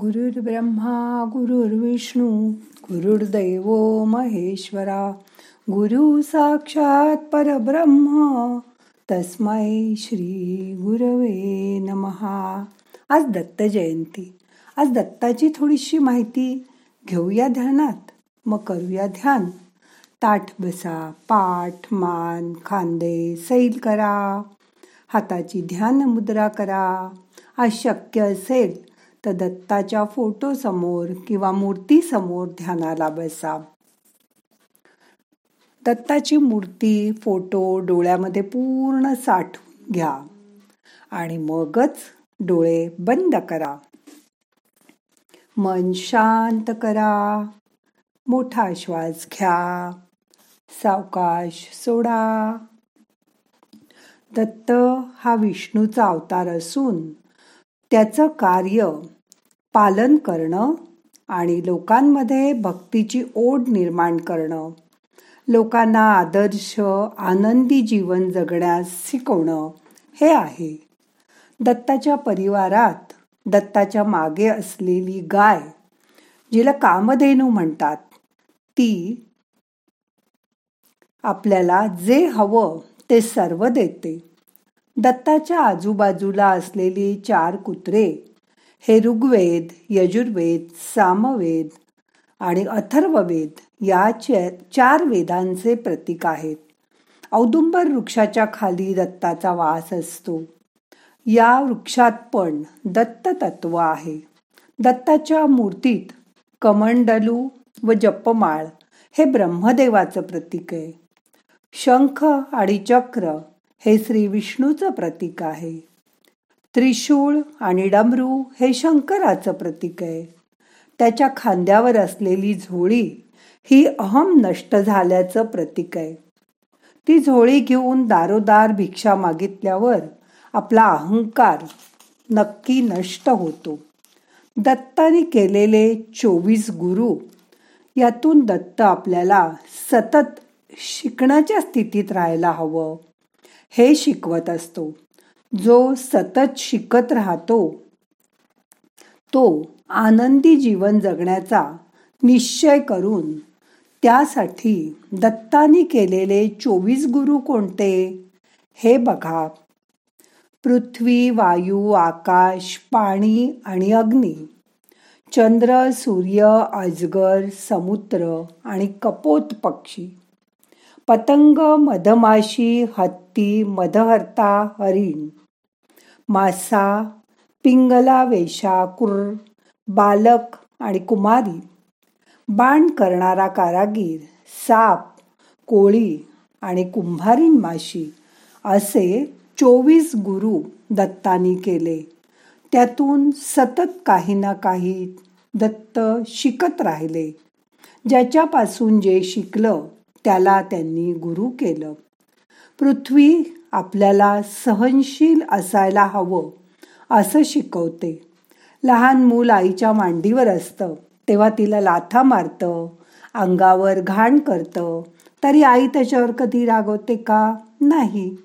गुरुर्ब्रह्मा गुरुर्विष्णू गुरुर्दैव महेश्वरा गुरु साक्षात परब्रह्म तस्मै श्री गुरवे नमहा. आज दत्त जयंती. आज दत्ताची थोडीशी माहिती घेऊया ध्यानात. मग करूया ध्यान. ताठ बसा पाठ मान खांदे सैल करा. हाताची ध्यान मुद्रा करा. आज शक्य असेल तर दत्ताच्या फोटो समोर किंवा मूर्ती समोर ध्यानाला बसा. दत्ताची मूर्ती फोटो डोळ्यामध्ये पूर्ण साठवून घ्या आणि मगच डोळे बंद करा. मन शांत करा. मोठा श्वास घ्या. सावकाश सोडा. दत्त हा विष्णूचा अवतार असून त्याचं कार्य पालन करणं आणि लोकांमध्ये भक्तीची ओढ निर्माण करणं लोकांना आदर्श आनंदी जीवन जगण्यास शिकवणं हे आहे. दत्ताच्या परिवारात दत्ताच्या मागे असलेली गाय जिला कामधेनू म्हणतात ती आपल्याला जे हवं ते सर्व देते. दत्ताच्या आजूबाजूला असलेली चार कुत्रे हे ऋग्वेद यजुर्वेद सामवेद आणि अथर्ववेद या चार वेदांचे प्रतीक आहेत. औदुंबर वृक्षाच्या खाली दत्ताचा वास असतो. या वृक्षात पण दत्त तत्व आहे. दत्ताच्या मूर्तीत कमंडलू व जपमाळ हे ब्रह्मदेवाचं प्रतीक आहे. शंख आणि चक्र हे श्री विष्णूचं प्रतीक आहे. त्रिशूळ आणि डमरू हे शंकराचं प्रतीक आहे. त्याच्या खांद्यावर असलेली झोळी ही अहम नष्ट झाल्याचं प्रतीक आहे. ती झोळी घेऊन दारोदार भिक्षा मागितल्यावर आपला अहंकार नक्की नष्ट होतो. दत्ताने केलेले चोवीस गुरु यातून दत्त आपल्याला सतत शिकण्याच्या स्थितीत राहायला हवं. हे शिकवत असतो. जो सतत शिकत राहतो तो आनंदी जीवन जगण्याचा निश्चय करून त्यासाठी दत्तानी केलेले चोवीस गुरु कोणते? हे बघा. पृथ्वी वायू आकाश पाणी आणि अग्नी. चंद्र सूर्य अजगर समुद्र आणि कपोत पक्षी. पतंग मधमाशी हत्ती मधहर्ता हरिण मासा पिंगला वेशा कुर बालक आणि कुमारी. बाण करणारा कारागीर साप कोळी आणि कुंभारीण माशी असे चोवीस गुरु दत्तानी केले. त्यातून सतत काही ना काही दत्त शिकत राहिले. ज्याच्यापासून जे शिकलं त्याला त्यांनी गुरु केलं. पृथ्वी आपल्याला सहनशील असायला हवं असं शिकवते. लहान मूल आईच्या मांडीवर असतं तेव्हा तिला लाथा मारतं अंगावर घाण करतं. तरी आई त्याच्यावर कधी रागवते का? नाही.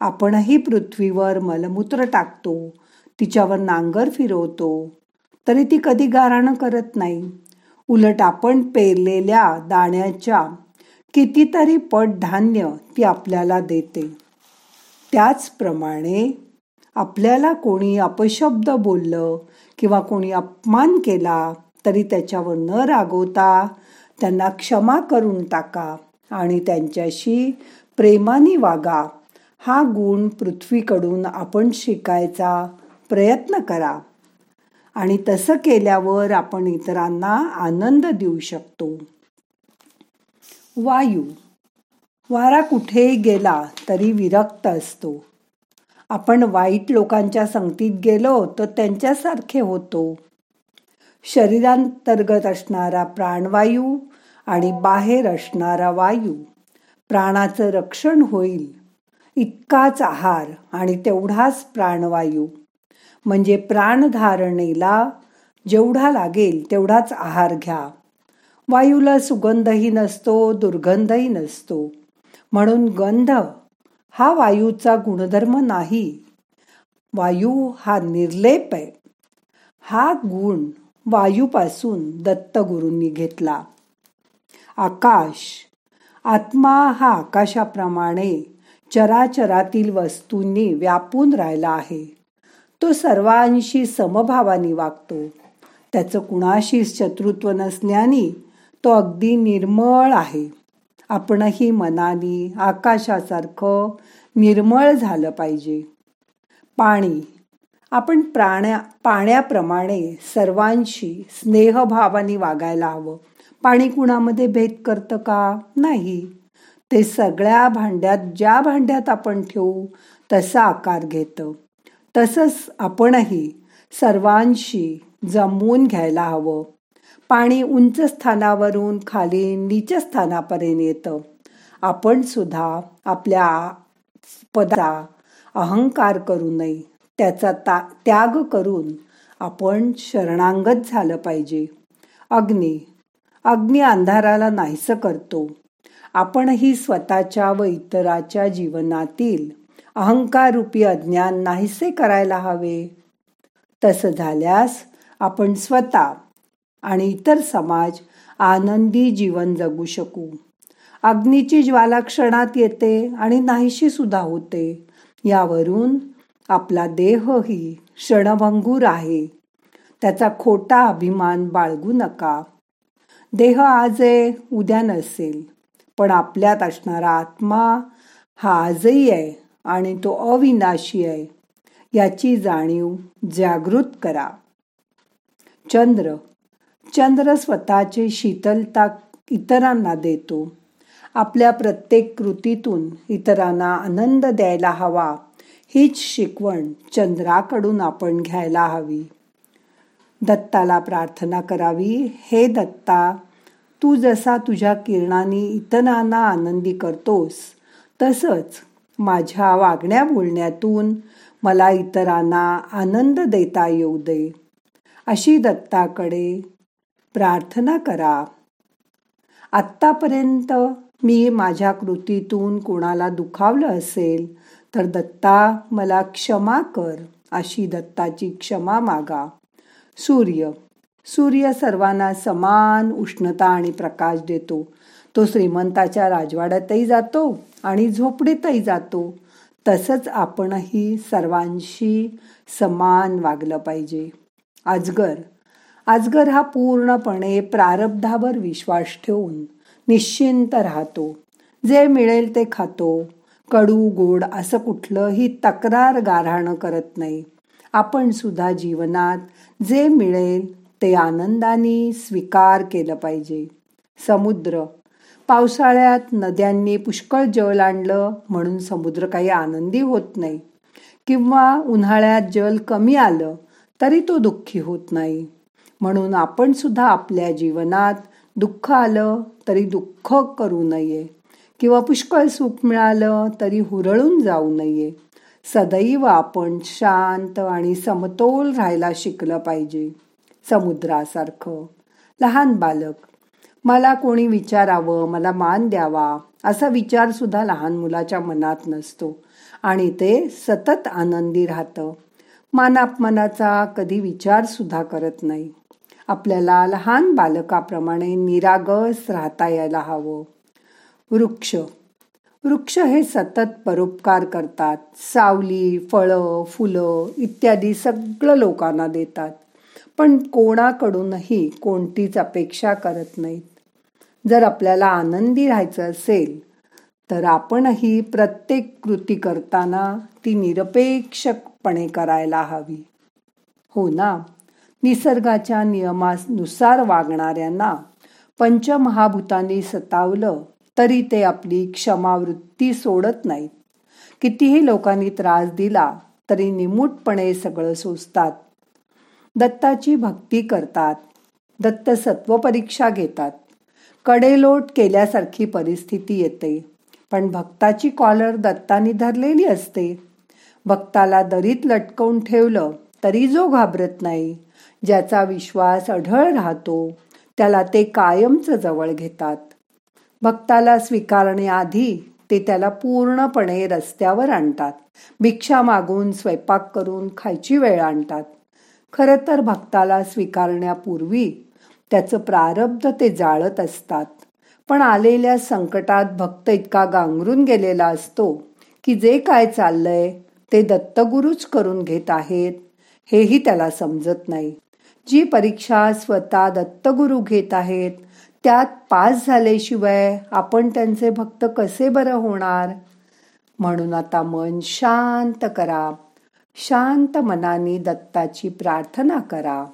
आपणही पृथ्वीवर मलमूत्र टाकतो तिच्यावर नांगर फिरवतो. तरी ती कधी गाराणं करत नाही. उलट आपण पेरलेल्या दाण्याच्या कितीतरी पट धान्य ती आपल्याला देते. त्याचप्रमाणे आपल्याला कोणी अपशब्द बोललं किंवा कोणी अपमान केला तरी त्याच्यावर न रागवता त्यांना क्षमा करून टाका आणि त्यांच्याशी प्रेमाने वागा. हा गुण पृथ्वीकडून आपण शिकायचा प्रयत्न करा. आणि तसं केल्यावर आपण इतरांना आनंद देऊ शकतो. वायू. वारा कुठेही गेला तरी विरक्त असतो. आपण वाईट लोकांच्या संगतीत गेलो तर त्यांच्यासारखे होतो. शरीरांतर्गत असणारा प्राणवायू आणि बाहेर असणारा वायू प्राणाचं रक्षण होईल. इतकाच आहार आणि तेवढाच प्राणवायू. म्हणजे प्राणधारणेला जेवढा लागेल तेवढाच आहार घ्या. वायूला सुगंधही नसतो दुर्गंधही नसतो. म्हणून गंध हा वायूचा गुणधर्म नाही. वायू हा निर्लेप आहे. हा गुण वायूपासून दत्तगुरूंनी घेतला. आकाश आत्मा हा आकाशाप्रमाणे चराचरातील वस्तूंनी व्यापून राहिला आहे. तो सर्वांशी समभावानी वागतो. त्याचं कुणाशीच शत्रुत्व नसल्याने तो अगदी निर्मळ आहे. आपणही मनाने आकाशासारखं निर्मळ झालं पाहिजे. पाणी. आपण प्राण्या पाण्याप्रमाणे सर्वांशी स्नेहभावाने वागायला हवं. पाणी कुणामध्ये भेद करतं का? नाही. ते सगळ्या भांड्यात ज्या भांड्यात आपण ठेवू तसा आकार घेतं. तसंच आपणही सर्वांशी जमवून घ्यायला हवं. पाणी उंच स्थानावरून खाली नीच स्थानापर्यंत येतं. आपण सुद्धा आपल्या पदा अहंकार करू नये. त्याचा ता त्याग करून आपण शरणांगत झालं पाहिजे. अग्नी अग्नी अंधाराला नाहीसं करतो. आपणही स्वतःच्या व इतराच्या जीवनातील अहंकार रूपी अज्ञान नाहीसे करायला हवे. तसं झाल्यास आपण स्वतः आणि इतर समाज आनंदी जीवन जगू शकू. अग्नीची ज्वाला क्षणात येते आणि नाहीशी सुद्धा होते. यावरून आपला देहही क्षणभंगूर आहे. त्याचा खोटा अभिमान बाळगू नका. देह आज आहे उद्या नसेल पण आपल्यात असणारा आत्मा हा आजही आहे आणि तो अविनाशी आहे. याची जाणीव जागृत करा. चंद्र चंद्र स्वतःचे शीतलता इतरांना देतो. आपल्या प्रत्येक कृतीतून इतरांना आनंद द्यायला हवा. हीच शिकवण चंद्राकडून आपण घ्यायला हवी. दत्ताला प्रार्थना करावी हे दत्ता तू जसा तुझ्या किरणाने इतरांना आनंदी करतोस तसंच माझ्या वागण्या बोलण्यातून मला इतरांना आनंद देता येऊ दे. अशी दत्ताकडे प्रार्थना करा. आत्तापर्यंत मी माझ्या कृतीतून कोणाला दुखावलं असेल तर दत्ता मला क्षमा कर अशी दत्ताची क्षमा मागा. सूर्य. सूर्य सर्वांना समान उष्णता आणि प्रकाश देतो. तो श्रीमंताच्या राजवाड्यातही जातो आणि झोपडीतही जातो. तसंच आपणही सर्वांशी समान वागलं पाहिजे. अजगर. अजगर हा पूर्णपणे प्रारब्धावर विश्वास ठेवून निश्चिंत राहतो. जे मिळेल ते खातो. कडू गोड असं कुठलंही तक्रार गारहाणं करत नाही. आपण सुद्धा जीवनात जे मिळेल ते आनंदाने स्वीकार केलं पाहिजे. समुद्र. पावसाळ्यात नद्यांनी पुष्कळ जल आणलं म्हणून समुद्र काही आनंदी होत नाही. किंवा उन्हाळ्यात जल कमी आलं तरी तो दुःखी होत नाही. म्हणून आपण सुद्धा आपल्या जीवनात दुःख आलं तरी दुःख करू नये. किंवा पुष्कळ सुख मिळालं तरी हुरळून जाऊ नये. सदैव आपण शांत आणि समतोल राहायला शिकलं पाहिजे. समुद्रासारखं. लहान बालक. मला कोणी विचारावं मला मान द्यावा असा विचार सुद्धा लहान मुलाच्या मनात नसतो. आणि ते सतत आनंदी राहतं. मानापमानाचा कधी विचार सुद्धा करत नाही. आपल्याला लहान बालकाप्रमाणे निरागस राहता यायला हवं. वृक्ष. वृक्ष हे सतत परोपकार करतात. सावली फळं फुलं इत्यादी सगळं लोकांना देतात. पण कोणाकडूनही कोणतीच अपेक्षा करत नाहीत. जर आपल्याला आनंदी राहायचं असेल तर आपणही प्रत्येक कृती करताना ती निरपेक्षपणे करायला हवी. हो ना? निसर्गाच्या नियमानुसार वागणाऱ्यांना पंचमहाभूतांनी सतावलं तरी ते आपली क्षमावृत्ती सोडत नाहीत. कितीही लोकांनी त्रास दिला तरी निमूटपणे सगळं सोसतात. दत्ताची भक्ती करतात. दत्त सत्व परीक्षा घेतात. कडेलोट केल्यासारखी परिस्थिती येते. पण भक्ताची कॉलर दत्तानी धरलेली असते. भक्ताला दरीत लटकवून ठेवलं तरी जो घाबरत नाही. ज्याचा विश्वास अढळ राहतो त्याला ते कायमचं जवळ घेतात. भक्ताला स्वीकारण्याआधी ते त्याला पूर्णपणे रस्त्यावर आणतात. भिक्षा मागून स्वयंपाक करून खायची वेळ आणतात. खरं तर भक्ताला स्वीकारण्यापूर्वी त्याचं प्रारब्ध ते जाळत असतात. पण आलेल्या संकटात भक्त इतका गांगरून गेलेला असतो की जे काय चाललंय ते दत्तगुरूच करून घेत आहेत हेही त्याला समजत नाही. जी परीक्षा स्वतः दत्तगुरु घेत आहेत त्यात पास झाल्याशिवाय आपण त्यांचे भक्त कसे बरं होणार? म्हणून आता मन शांत करा. शांत मनाने दत्ताची प्रार्थना करा.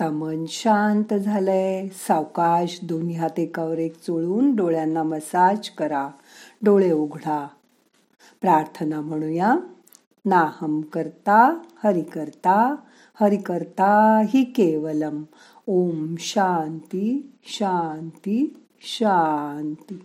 आता मन शांत झालंय. सावकाश दोन्ही हात एकावर एक चोळून डोळ्यांना मसाज करा. डोळे उघडा. प्रार्थना म्हणूया. नाहम करता हरि करता हरि करता हि केवलम. ओम शांती शांती शांती.